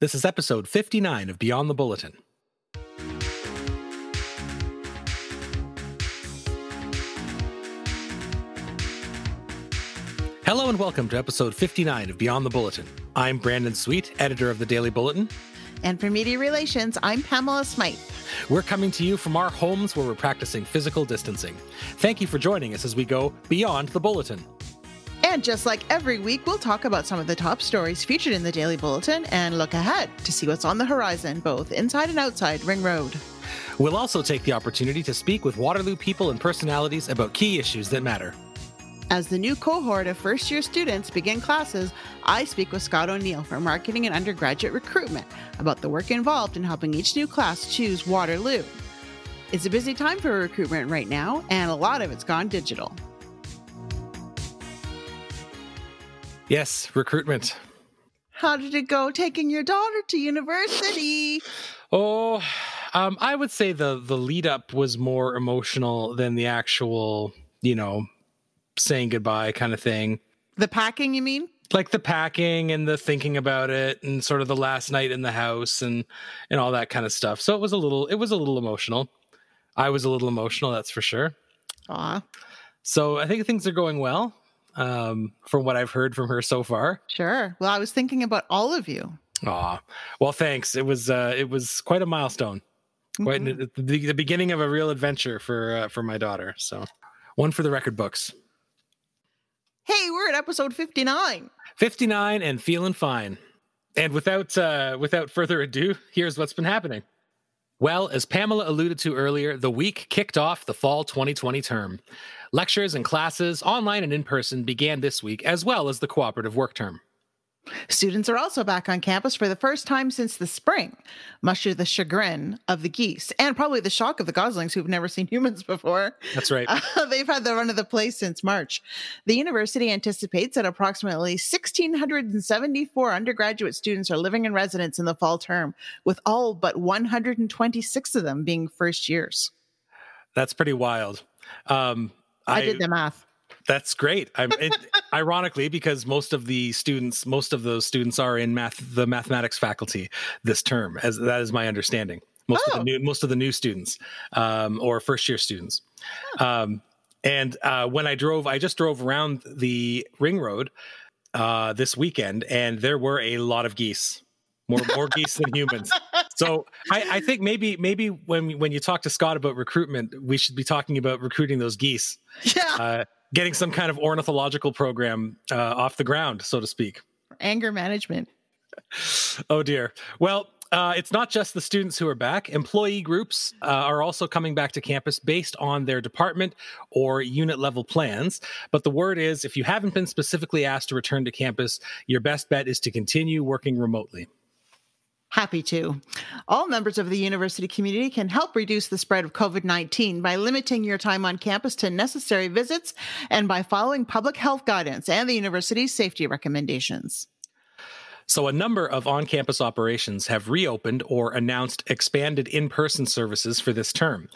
This is episode 59 of Beyond the Bulletin. Hello and welcome to episode 59 of Beyond the Bulletin. I'm Brandon Sweet, editor of the Daily Bulletin. And for media relations, I'm Pamela Smythe. We're coming to you from our homes where we're practicing physical distancing. Thank you for joining us as we go beyond the bulletin. And just like every week, we'll talk about some of the top stories featured in the Daily Bulletin and look ahead to see what's on the horizon, both inside and outside Ring Road. We'll also take the opportunity to speak with Waterloo people and personalities about key issues that matter. As the new cohort of first year students begin classes, I speak with Scott O'Neill from Marketing and Undergraduate Recruitment about the work involved in helping each new class choose Waterloo. It's a busy time for recruitment right now, and a lot of it's gone digital. Yes, recruitment. How did it go taking your daughter to university? Oh, um, I would say the the lead up was more emotional than the actual, you know, saying goodbye kind of thing. The packing, you mean? Like the packing and the thinking about it and sort of the last night in the house and and all that kind of stuff. So it was a little it was a little emotional. I was a little emotional, that's for sure. Aw. So I think things are going well um, from what I've heard from her so far. Sure. Well, I was thinking about all of you. Aw, well, thanks. It was uh, it was quite a milestone, quite Mhm. the, the beginning of a real adventure for uh, for my daughter. So, one for the record books. Hey, we're at episode 59. Fifty nine and feeling fine. And without uh, without further ado, here's what's been happening. Well, as Pamela alluded to earlier, the week kicked off the fall 2020 term. Lectures and classes, online and in person, began this week, as well as the cooperative work term. Students are also back on campus for the first time since the spring, much to the chagrin of the geese and probably the shock of the goslings who've never seen humans before. That's right. Uh, they've had the run of the place since March. The university anticipates that approximately 1,674 undergraduate students are living in residence in the fall term, with all but 126 of them being first years. That's pretty wild. Um, I, did the math. That's great. I'm it, ironically because most of the students, most of those students are in math, the mathematics faculty this term, as that is my understanding. Most of Oh. the new, most of the new students, um, or first year students. Um, and uh, when I drove, I just drove around the ring road uh, this weekend, and there were a lot of geese, more more geese than humans. So I, I think maybe maybe when when you talk to Scott about recruitment, we should be talking about recruiting those geese Yeah. uh, getting some kind of ornithological program uh, off the ground, so to speak. Anger management. Oh dear. Well, uh, it's not just the students who are back. Employee groups uh, are also coming back to campus based on their department or unit level plans. But the word is if you haven't been specifically asked to return to campus, your best bet is to continue working remotely. Happy to. All members of the university community can help reduce the spread of COVID 19 by limiting your time on campus to necessary visits and by following public health guidance and the university's safety recommendations. So, a number of on campus operations have reopened or announced expanded in person services for this term.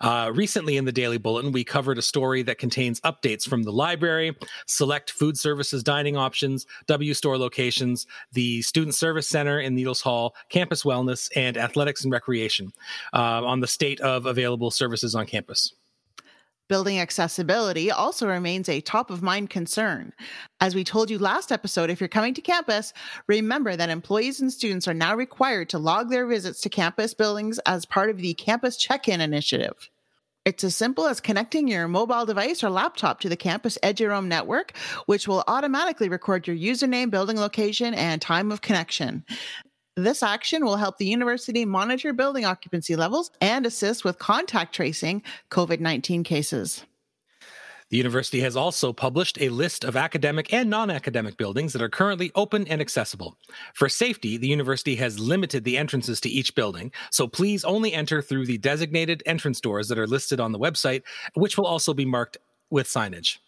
Uh, recently, in the Daily Bulletin, we covered a story that contains updates from the library, select food services dining options, W store locations, the Student Service Center in Needles Hall, campus wellness, and athletics and recreation uh, on the state of available services on campus. Building accessibility also remains a top of mind concern. As we told you last episode, if you're coming to campus, remember that employees and students are now required to log their visits to campus buildings as part of the Campus Check In initiative. It's as simple as connecting your mobile device or laptop to the campus Eduroam network, which will automatically record your username, building location, and time of connection. This action will help the university monitor building occupancy levels and assist with contact tracing COVID 19 cases. The university has also published a list of academic and non academic buildings that are currently open and accessible. For safety, the university has limited the entrances to each building, so please only enter through the designated entrance doors that are listed on the website, which will also be marked with signage.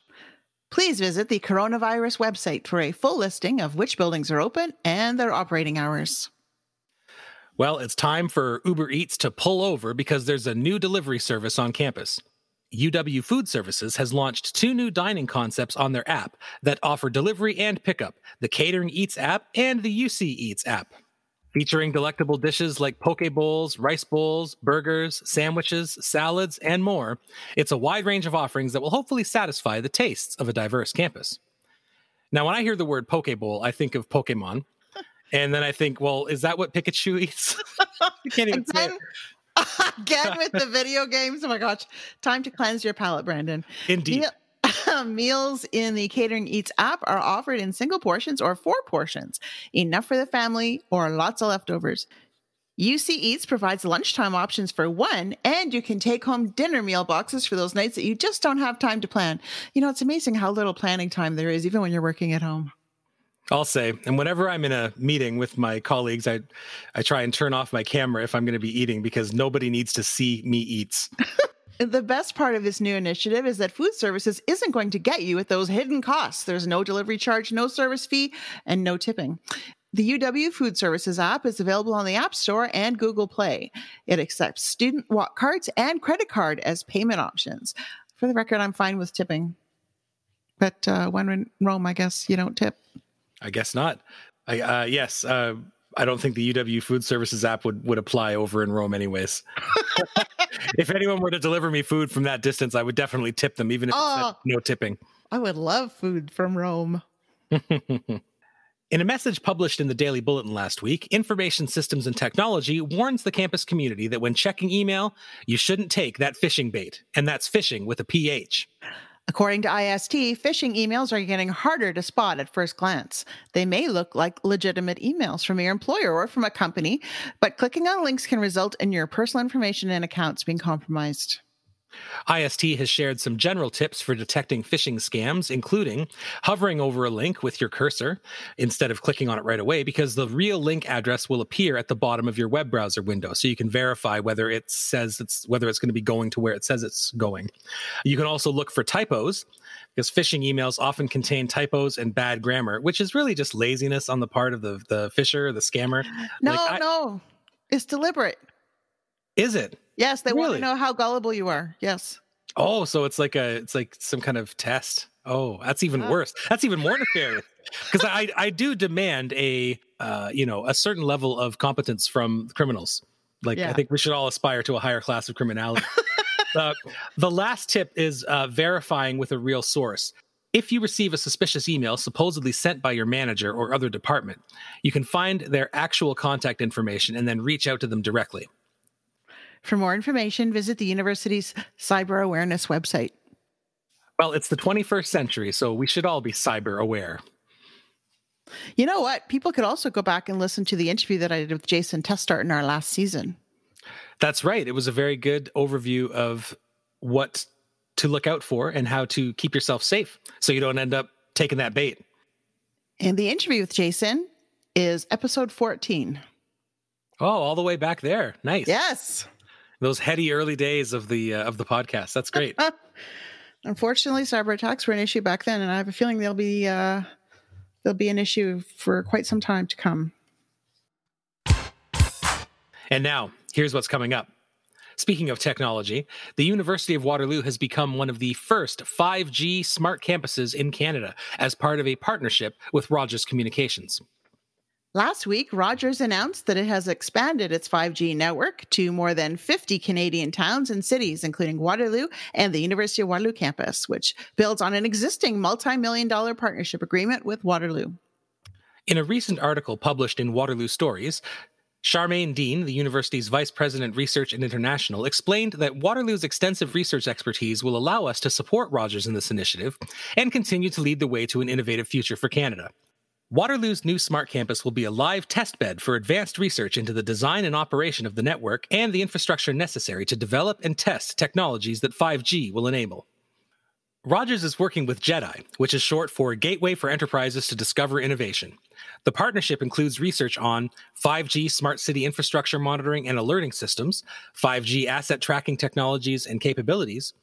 Please visit the coronavirus website for a full listing of which buildings are open and their operating hours. Well, it's time for Uber Eats to pull over because there's a new delivery service on campus. UW Food Services has launched two new dining concepts on their app that offer delivery and pickup the Catering Eats app and the UC Eats app. featuring delectable dishes like poke bowls, rice bowls, burgers, sandwiches, salads, and more. It's a wide range of offerings that will hopefully satisfy the tastes of a diverse campus. Now, when I hear the word poke bowl, I think of Pokemon. And then I think, well, is that what Pikachu eats? you can't even say Again, it. again with the video games. Oh my gosh. Time to cleanse your palate, Brandon. Indeed. Meal- meals in the Catering Eats app are offered in single portions or four portions, enough for the family or lots of leftovers. UC Eats provides lunchtime options for one, and you can take home dinner meal boxes for those nights that you just don't have time to plan. You know, it's amazing how little planning time there is, even when you're working at home. I'll say, and whenever I'm in a meeting with my colleagues, I I try and turn off my camera if I'm going to be eating because nobody needs to see me eat. The best part of this new initiative is that food services isn't going to get you with those hidden costs. There's no delivery charge, no service fee, and no tipping. The UW Food Services app is available on the App Store and Google Play. It accepts student WatCards and credit card as payment options. For the record, I'm fine with tipping. But uh, when in Rome, I guess you don't tip. I guess not. I uh, yes, uh, I don't think the UW Food Services app would would apply over in Rome, anyways. if anyone were to deliver me food from that distance, I would definitely tip them, even if it said Oh. no tipping. I would love food from Rome. In a message published in the Daily Bulletin last week, Information Systems and Technology warns the campus community that when checking email, you shouldn't take that phishing bait, and that's phishing with a PH. According to IST, phishing emails are getting harder to spot at first glance. They may look like legitimate emails from your employer or from a company, but clicking on links can result in your personal information and accounts being compromised. IST has shared some general tips for detecting phishing scams, including hovering over a link with your cursor instead of clicking on it right away, because the real link address will appear at the bottom of your web browser window, so you can verify whether it says it's whether it's going to be going to where it says it's going. You can also look for typos. Because phishing emails often contain typos and bad grammar, which is really just laziness on the part of the the fisher, the scammer. No, Like, I- no, it's deliberate. Is it? Yes, they want to know how gullible you are. Yes. Oh, so it's like a it's like some kind of test. Oh, that's even Yeah. worse. That's even more nefarious. Because I I do demand a uh you know a certain level of competence from criminals. Like I think we should all aspire to a higher class of criminality. uh, the last tip is uh, verifying with a real source. If you receive a suspicious email supposedly sent by your manager or other department, you can find their actual contact information and then reach out to them directly. For more information, visit the university's cyber awareness website. Well, it's the 21st century, so we should all be cyber aware. You know what? People could also go back and listen to the interview that I did with Jason Testart in our last season. That's right. It was a very good overview of what to look out for and how to keep yourself safe so you don't end up taking that bait. And the interview with Jason is episode 14. Oh, all the way back there. Nice. Yes. Those heady early days of the uh, of the podcast. That's great. Unfortunately, cyber attacks were an issue back then, and I have a feeling they'll be uh, they'll be an issue for quite some time to come. and now, here's what's coming up. Speaking of technology, the University of Waterloo has become one of the first 5G smart campuses in Canada as part of a partnership with Rogers Communications. Last week, Rogers announced that it has expanded its 5G network to more than 50 Canadian towns and cities, including Waterloo and the University of Waterloo campus, which builds on an existing multi million dollar partnership agreement with Waterloo. In a recent article published in Waterloo Stories, Charmaine Dean, the university's vice president research and international, explained that Waterloo's extensive research expertise will allow us to support Rogers in this initiative and continue to lead the way to an innovative future for Canada. Waterloo's new smart campus will be a live testbed for advanced research into the design and operation of the network and the infrastructure necessary to develop and test technologies that 5G will enable. Rogers is working with GEDI, which is short for Gateway for Enterprises to Discover Innovation. The partnership includes research on 5G smart city infrastructure monitoring and alerting systems, 5G asset tracking technologies and capabilities,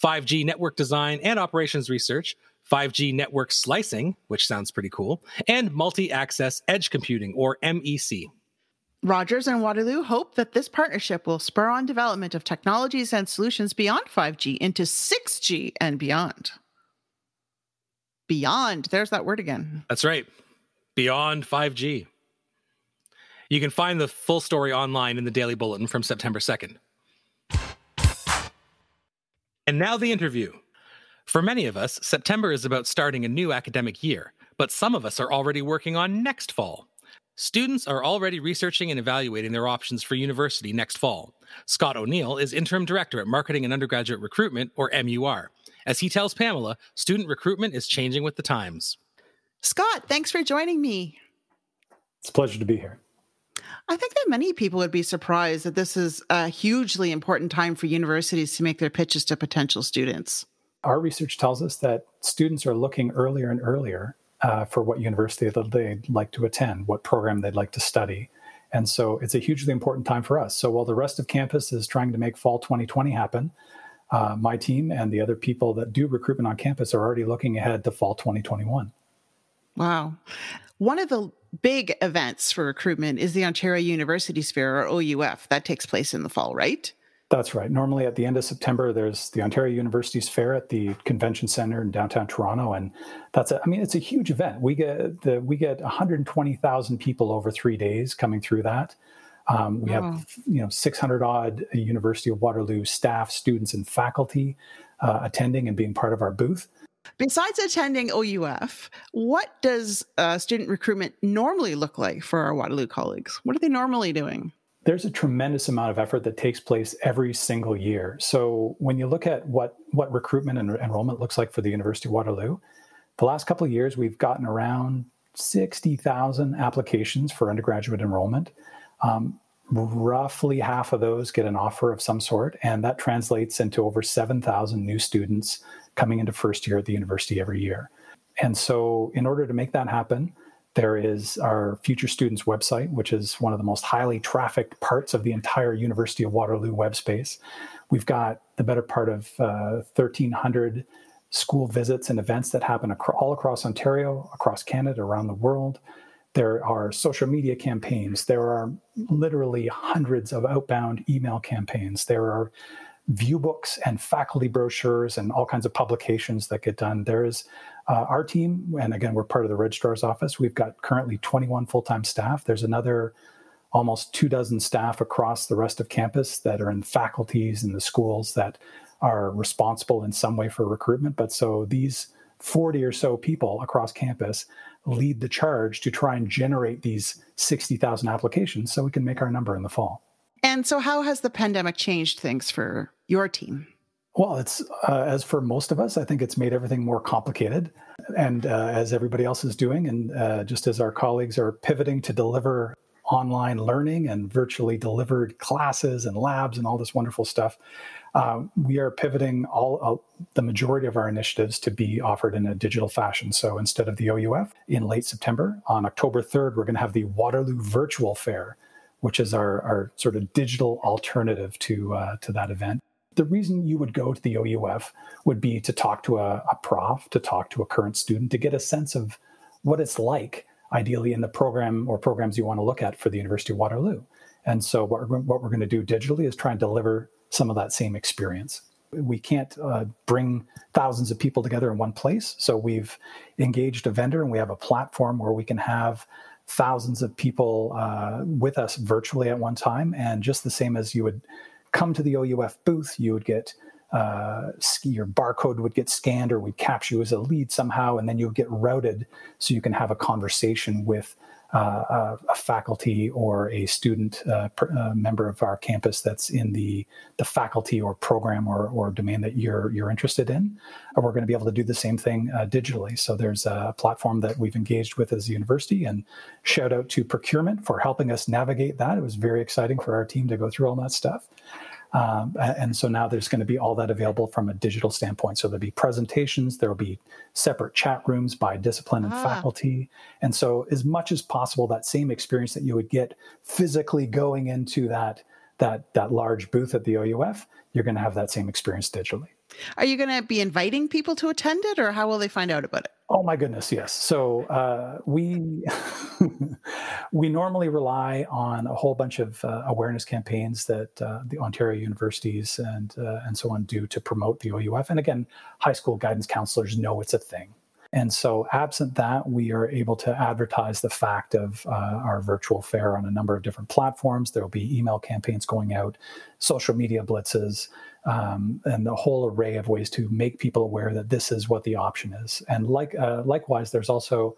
5G network design and operations research, 5G network slicing, which sounds pretty cool, and multi access edge computing, or MEC. Rogers and Waterloo hope that this partnership will spur on development of technologies and solutions beyond 5G into 6G and beyond. Beyond, there's that word again. That's right. Beyond 5G. You can find the full story online in the Daily Bulletin from September 2nd. And now the interview. For many of us, September is about starting a new academic year, but some of us are already working on next fall. Students are already researching and evaluating their options for university next fall. Scott O'Neill is interim director at Marketing and Undergraduate Recruitment, or MUR. As he tells Pamela, student recruitment is changing with the times. Scott, thanks for joining me. It's a pleasure to be here. I think that many people would be surprised that this is a hugely important time for universities to make their pitches to potential students. Our research tells us that students are looking earlier and earlier uh, for what university they'd like to attend, what program they'd like to study. And so it's a hugely important time for us. So while the rest of campus is trying to make fall 2020 happen, uh, my team and the other people that do recruitment on campus are already looking ahead to fall 2021. Wow. One of the big events for recruitment is the Ontario Universities Fair, or OUF. That takes place in the fall, right? That's right. Normally at the end of September, there's the Ontario Universities Fair at the Convention Center in downtown Toronto, and that's a, I mean, it's a huge event. We get the we get 120,000 people over three days coming through that. Um, we have you know 600 odd University of Waterloo staff, students, and faculty uh, attending and being part of our booth. Besides attending OUF, what does uh, student recruitment normally look like for our Waterloo colleagues? What are they normally doing? There's a tremendous amount of effort that takes place every single year. So when you look at what what recruitment and enrollment looks like for the University of Waterloo, the last couple of years we've gotten around 60,000 applications for undergraduate enrollment. Um, roughly half of those get an offer of some sort, and that translates into over 7,000 new students coming into first year at the university every year. And so, in order to make that happen, there is our Future Students website, which is one of the most highly trafficked parts of the entire University of Waterloo web space. We've got the better part of uh, 1,300 school visits and events that happen ac- all across Ontario, across Canada, around the world. There are social media campaigns. There are literally hundreds of outbound email campaigns. There are view books and faculty brochures and all kinds of publications that get done. There's uh, our team, and again, we're part of the registrar's office. We've got currently 21 full time staff. There's another almost two dozen staff across the rest of campus that are in faculties in the schools that are responsible in some way for recruitment. But so these 40 or so people across campus lead the charge to try and generate these 60,000 applications so we can make our number in the fall. And so, how has the pandemic changed things for your team? Well, it's uh, as for most of us, I think it's made everything more complicated, and uh, as everybody else is doing, and uh, just as our colleagues are pivoting to deliver online learning and virtually delivered classes and labs and all this wonderful stuff, uh, we are pivoting all the majority of our initiatives to be offered in a digital fashion. So instead of the OUF in late September, on October 3rd, we're going to have the Waterloo Virtual Fair, which is our, our sort of digital alternative to uh, to that event. The reason you would go to the OUF would be to talk to a, a prof, to talk to a current student, to get a sense of what it's like, ideally in the program or programs you want to look at for the University of Waterloo. And so what we're, what we're going to do digitally is try and deliver some of that same experience. We can't uh, bring thousands of people together in one place. So we've engaged a vendor and we have a platform where we can have thousands of people uh, with us virtually at one time. And just the same as you would come to the OUF booth, you would get uh, your barcode would get scanned or we'd capture you as a lead somehow, and then you would get routed so you can have a conversation with uh, a, faculty or a student uh, per, uh, member of our campus that's in the the faculty or program or, or domain that you're you're interested in. We're going to be able to do the same thing uh, digitally. So there's a platform that we've engaged with as a university, and shout out to procurement for helping us navigate that. It was very exciting for our team to go through all that stuff. Um, and so now there's going to be all that available from a digital standpoint. So there'll be presentations, there'll be separate chat rooms by discipline and ah. faculty. And so, as much as possible, that same experience that you would get physically going into that that that large booth at the OUF, you're going to have that same experience digitally. Are you going to be inviting people to attend it, or how will they find out about it? Oh my goodness, yes. So uh, we we normally rely on a whole bunch of uh, awareness campaigns that uh, the Ontario universities and uh, and so on do to promote the OUF. And again, high school guidance counselors know it's a thing. And so, absent that, we are able to advertise the fact of uh, our virtual fair on a number of different platforms. There will be email campaigns going out, social media blitzes, um, and the whole array of ways to make people aware that this is what the option is. And like uh, likewise, there's also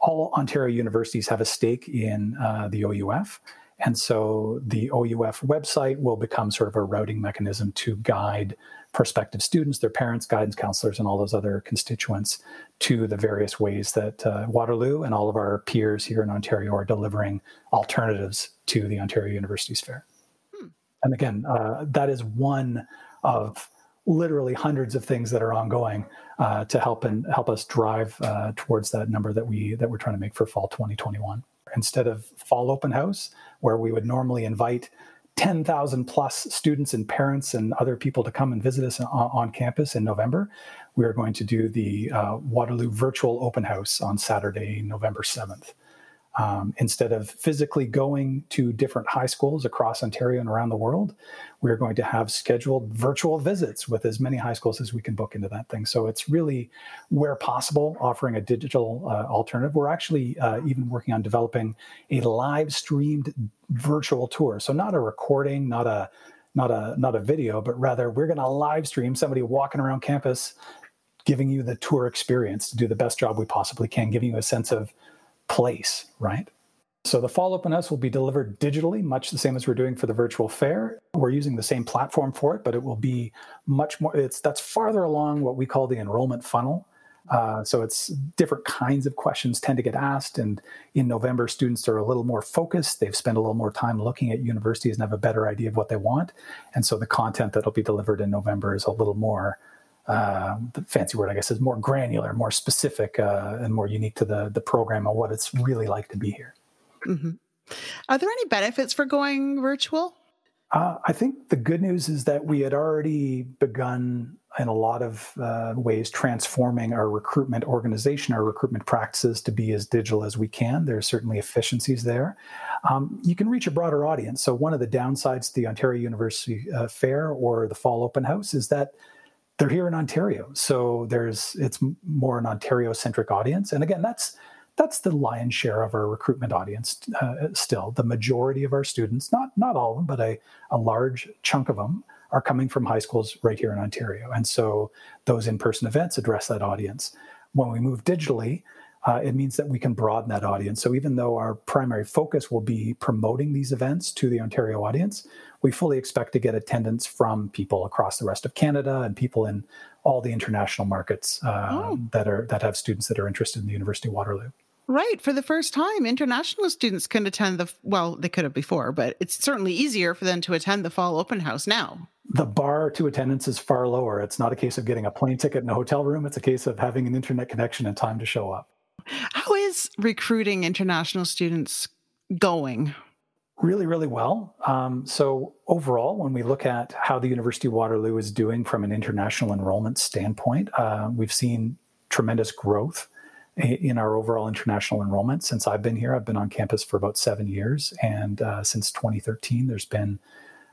all Ontario universities have a stake in uh, the OUF. And so the OUF website will become sort of a routing mechanism to guide prospective students, their parents, guidance counselors, and all those other constituents to the various ways that uh, Waterloo and all of our peers here in Ontario are delivering alternatives to the Ontario Universities Fair. Hmm. And again, uh, that is one of literally hundreds of things that are ongoing uh, to help and help us drive uh, towards that number that we that we're trying to make for fall 2021. Instead of fall open house, where we would normally invite 10,000 plus students and parents and other people to come and visit us on, on campus in November. We are going to do the uh, Waterloo Virtual Open House on Saturday, November 7th. Um, instead of physically going to different high schools across Ontario and around the world, we're going to have scheduled virtual visits with as many high schools as we can book into that thing. So it's really, where possible, offering a digital uh, alternative. We're actually uh, even working on developing a live streamed virtual tour. So not a recording, not a not a not a video, but rather we're going to live stream somebody walking around campus, giving you the tour experience to do the best job we possibly can, giving you a sense of place, right? So the Fall Open House will be delivered digitally, much the same as we're doing for the virtual fair. We're using the same platform for it, but it will be much more. It's that's farther along what we call the enrollment funnel. Uh, so it's different kinds of questions tend to get asked, and in November, students are a little more focused. They've spent a little more time looking at universities and have a better idea of what they want, and so the content that'll be delivered in November is a little more uh, the fancy word, I guess, is more granular, more specific, uh, and more unique to the the program and what it's really like to be here. Mm-hmm. Are there any benefits for going virtual? Uh, I think the good news is that we had already begun in a lot of uh, ways transforming our recruitment organization, our recruitment practices to be as digital as we can. There are certainly efficiencies there. Um, you can reach a broader audience. So, one of the downsides to the Ontario University uh, Fair or the Fall Open House is that they're here in Ontario. So there's it's more an Ontario centric audience, and again, that's that's the lion's share of our recruitment audience. Uh, still, the majority of our students, not not all of them, but a, a large chunk of them, are coming from high schools right here in Ontario, and so those in person events address that audience. When we move digitally, uh, it means that we can broaden that audience. So even though our primary focus will be promoting these events to the Ontario audience, we fully expect to get attendance from people across the rest of Canada and people in all the international markets uh, that are that have students that are interested in the University of Waterloo. Right. For the first time, international students can attend the, well, they could have before, but it's certainly easier for them to attend the fall open house now. The bar to attendance is far lower. It's not a case of getting a plane ticket and a hotel room. It's a case of having an internet connection and time to show up. How is recruiting international students going? Really, really well. Um, so, overall, when we look at how the University of Waterloo is doing from an international enrollment standpoint, uh, we've seen tremendous growth in our overall international enrollment since I've been here. I've been on campus for about seven years, and uh, since 2013, there's been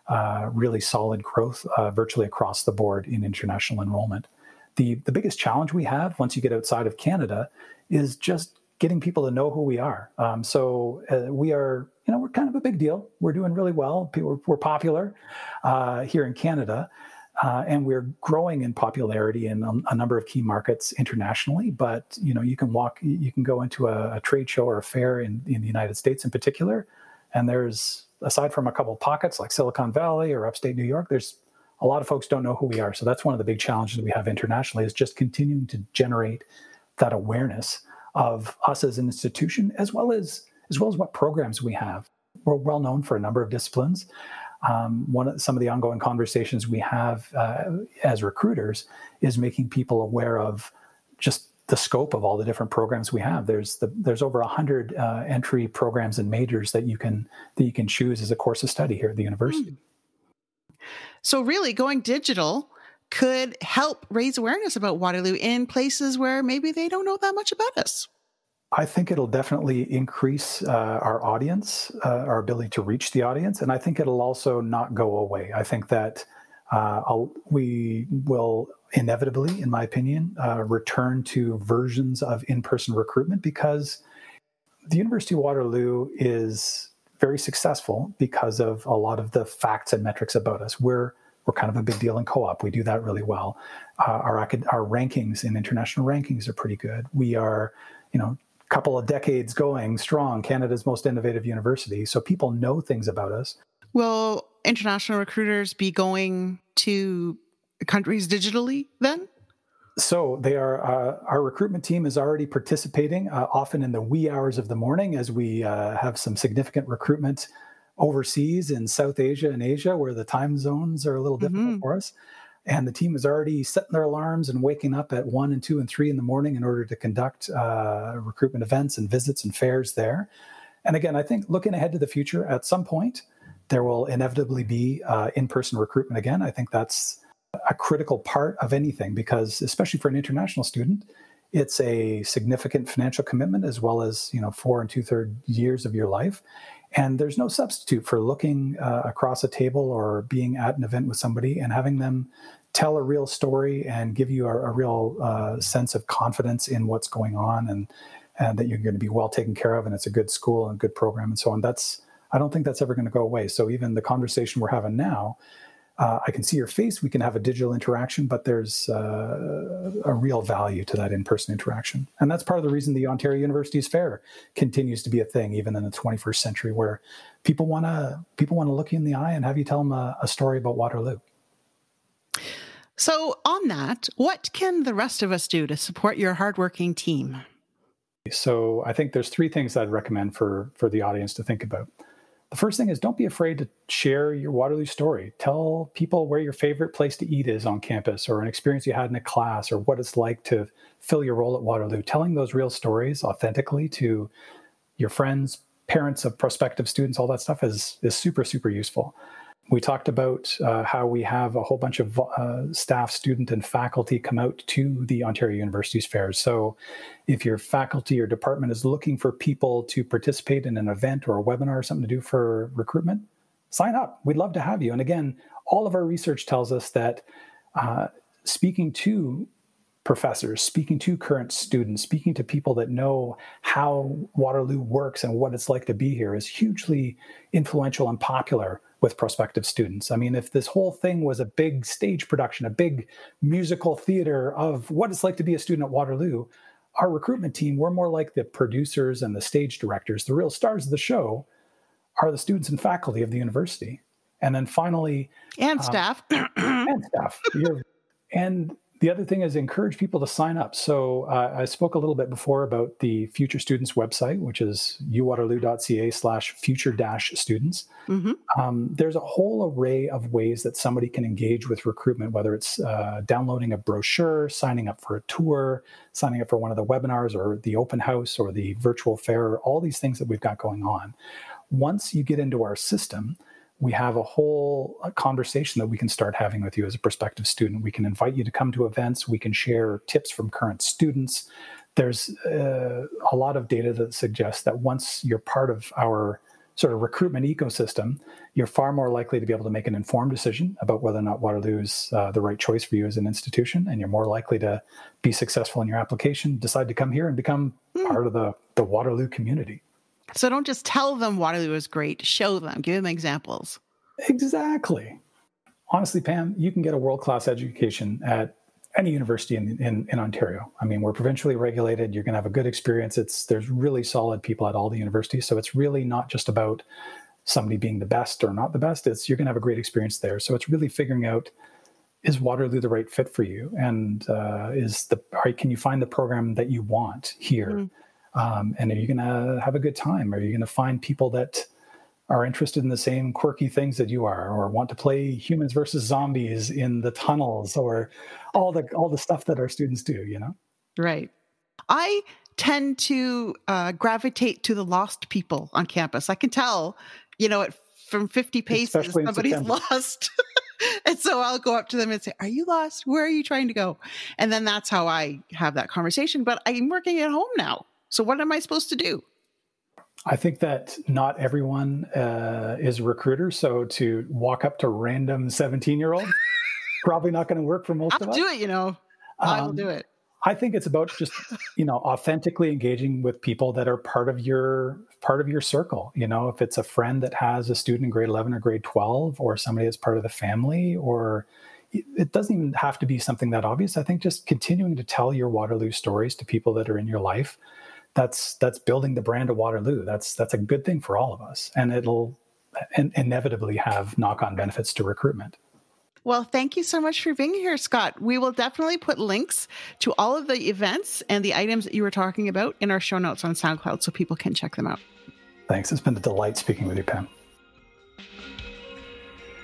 uh, really solid growth uh, virtually across the board in international enrollment. The, the biggest challenge we have once you get outside of Canada is just getting people to know who we are. Um, so uh, we are, you know, we're kind of a big deal. We're doing really well. People, we're popular uh, here in Canada, uh, and we're growing in popularity in a, a, number of key markets internationally. But you know, you can walk, you can go into a, a trade show or a fair in, in the United States in particular, and there's aside from a couple pockets like Silicon Valley or upstate New York, there's a lot of folks don't know who we are. So that's one of the big challenges we have internationally is just continuing to generate that awareness of us as an institution, as well as as well as what programs we have. We're well known for a number of disciplines. Um, one of some of the ongoing conversations we have uh, as recruiters is making people aware of just the scope of all the different programs we have. There's the, there's over hundred uh, entry programs and majors that you can that you can choose as a course of study here at the university. So really, going digital could help raise awareness about Waterloo in places where maybe they don't know that much about us. I think it'll definitely increase uh, our audience, uh, our ability to reach the audience, and I think it'll also not go away. I think that Uh, we will inevitably, in my opinion, uh, return to versions of in person recruitment because the University of Waterloo is very successful because of a lot of the facts and metrics about us. We're we're kind of a big deal in co-op. We do that really well. Uh, our our rankings in international rankings are pretty good. We are, you know, a couple of decades going strong, Canada's most innovative university. So people know things about us. Will international recruiters be going to countries digitally then? So they are. Uh, our recruitment team is already participating, uh, often in the wee hours of the morning, as we uh, have some significant recruitment overseas in South Asia and Asia, where the time zones are a little difficult mm-hmm. for us. And the team is already setting their alarms and waking up at one and two and three in the morning in order to conduct uh, recruitment events and visits and fairs there. And again, I think looking ahead to the future, at some point, there will inevitably be uh, in-person recruitment again. I think that's a critical part of anything because, especially for an international student, it's a significant financial commitment as well as you know four and two third years of your life. And there's no substitute for looking uh, across a table or being at an event with somebody and having them tell a real story and give you a, a real uh, sense of confidence in what's going on and, and that you're going to be well taken care of and it's a good school and good program and so on. That's I don't think that's ever going to go away. So even the conversation we're having now, uh, I can see your face. We can have a digital interaction, but there's uh, a real value to that in-person interaction, and that's part of the reason the Ontario Universities Fair continues to be a thing, even in the 21st century, where people want to people want to look you in the eye and have you tell them a, a story about Waterloo. So, on that, what can the rest of us do to support your hardworking team? So, I think there's three things I'd recommend for for the audience to think about. The first thing is don't be afraid to share your Waterloo story. Tell people where your favorite place to eat is on campus or an experience you had in a class or what it's like to fill your role at Waterloo. Telling those real stories authentically to your friends, parents of prospective students, all that stuff is, is super, super useful. We talked about uh, how we have a whole bunch of uh, staff, student, and faculty come out to the Ontario Universities fairs. So, if your faculty or department is looking for people to participate in an event or a webinar or something to do for recruitment, sign up. We'd love to have you. And again, all of our research tells us that uh, speaking to professors, speaking to current students, speaking to people that know how Waterloo works and what it's like to be here is hugely influential and popular with prospective students. I mean, if this whole thing was a big stage production, a big musical theater of what it's like to be a student at Waterloo, our recruitment team, we're more like the producers and the stage directors. The real stars of the show are the students and faculty of the university. And then finally, and um, staff, and staff. and the other thing is encourage people to sign up. So uh, I spoke a little bit before about the Future Students website, which is uwaterloo.ca slash future dash students. Mm-hmm. Um, there's a whole array of ways that somebody can engage with recruitment, whether it's uh, downloading a brochure, signing up for a tour, signing up for one of the webinars or the open house or the virtual fair, all these things that we've got going on. Once you get into our system, we have a whole uh, conversation that we can start having with you as a prospective student. We can invite you to come to events. We can share tips from current students. There's uh, a lot of data that suggests that once you're part of our sort of recruitment ecosystem, you're far more likely to be able to make an informed decision about whether or not Waterloo is uh, the right choice for you as an institution, and you're more likely to be successful in your application, decide to come here, and become mm. part of the the Waterloo community. So don't just tell them Waterloo is great, show them, give them examples. Exactly. Honestly, Pam, you can get a world class education at any university in, in, in, Ontario. I mean, we're provincially regulated. You're going to have a good experience. It's there's really solid people at all the universities, so it's really not just about somebody being the best or not the best. It's you're going to have a great experience there. So it's really figuring out is Waterloo the right fit for you, and uh, is the right, can you find the program that you want here. Mm-hmm um, and are you going to have a good time? Are you going to find people that are interested in the same quirky things that you are, or want to play humans versus zombies in the tunnels, or all the all the stuff that our students do? You know, right? I tend to uh, gravitate to the lost people on campus. I can tell, you know, from 50 paces, somebody's lost. and so I'll go up to them and say, Are you lost? Where are you trying to go? And then that's how I have that conversation. But I'm working at home now. So what am I supposed to do? I think that not everyone uh, is a recruiter. So to walk up to random 17 year old, probably not going to work for most I'll of us. I'll do it, you know. I will Um, do it. I think it's about just you know authentically engaging with people that are part of your part of your circle. You know, if it's a friend that has a student in grade eleven or grade twelve, or somebody that's part of the family, or it doesn't even have to be something that obvious. I think just continuing to tell your Waterloo stories to people that are in your life, that's that's building the brand of Waterloo. That's that's a good thing for all of us, and it'll in- inevitably have knock on benefits to recruitment. Well, thank you so much for being here, Scott. We will definitely put links to all of the events and the items that you were talking about in our show notes on SoundCloud so people can check them out. Thanks. It's been a delight speaking with you, Pam.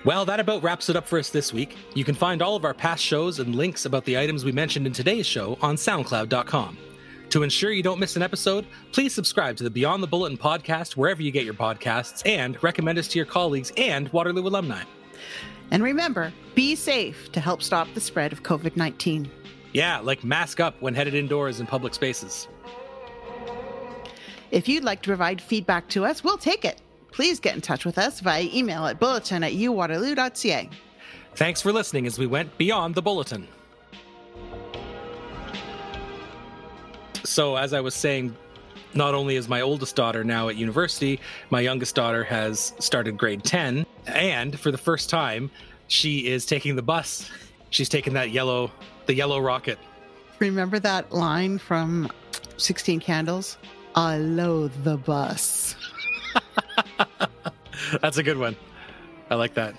Well, that about wraps it up for us this week. You can find all of our past shows and links about the items we mentioned in today's show on SoundCloud.com. To ensure you don't miss an episode, please subscribe to the Beyond the Bulletin podcast wherever you get your podcasts and recommend us to your colleagues and Waterloo alumni. And remember, be safe to help stop the spread of COVID 19. Yeah, like mask up when headed indoors in public spaces. If you'd like to provide feedback to us, we'll take it. Please get in touch with us via email at bulletin at uwaterloo.ca. Thanks for listening as we went beyond the bulletin. So, as I was saying, not only is my oldest daughter now at university, my youngest daughter has started grade 10. And for the first time, she is taking the bus. She's taking that yellow, the yellow rocket. Remember that line from 16 Candles? I loathe the bus. That's a good one. I like that.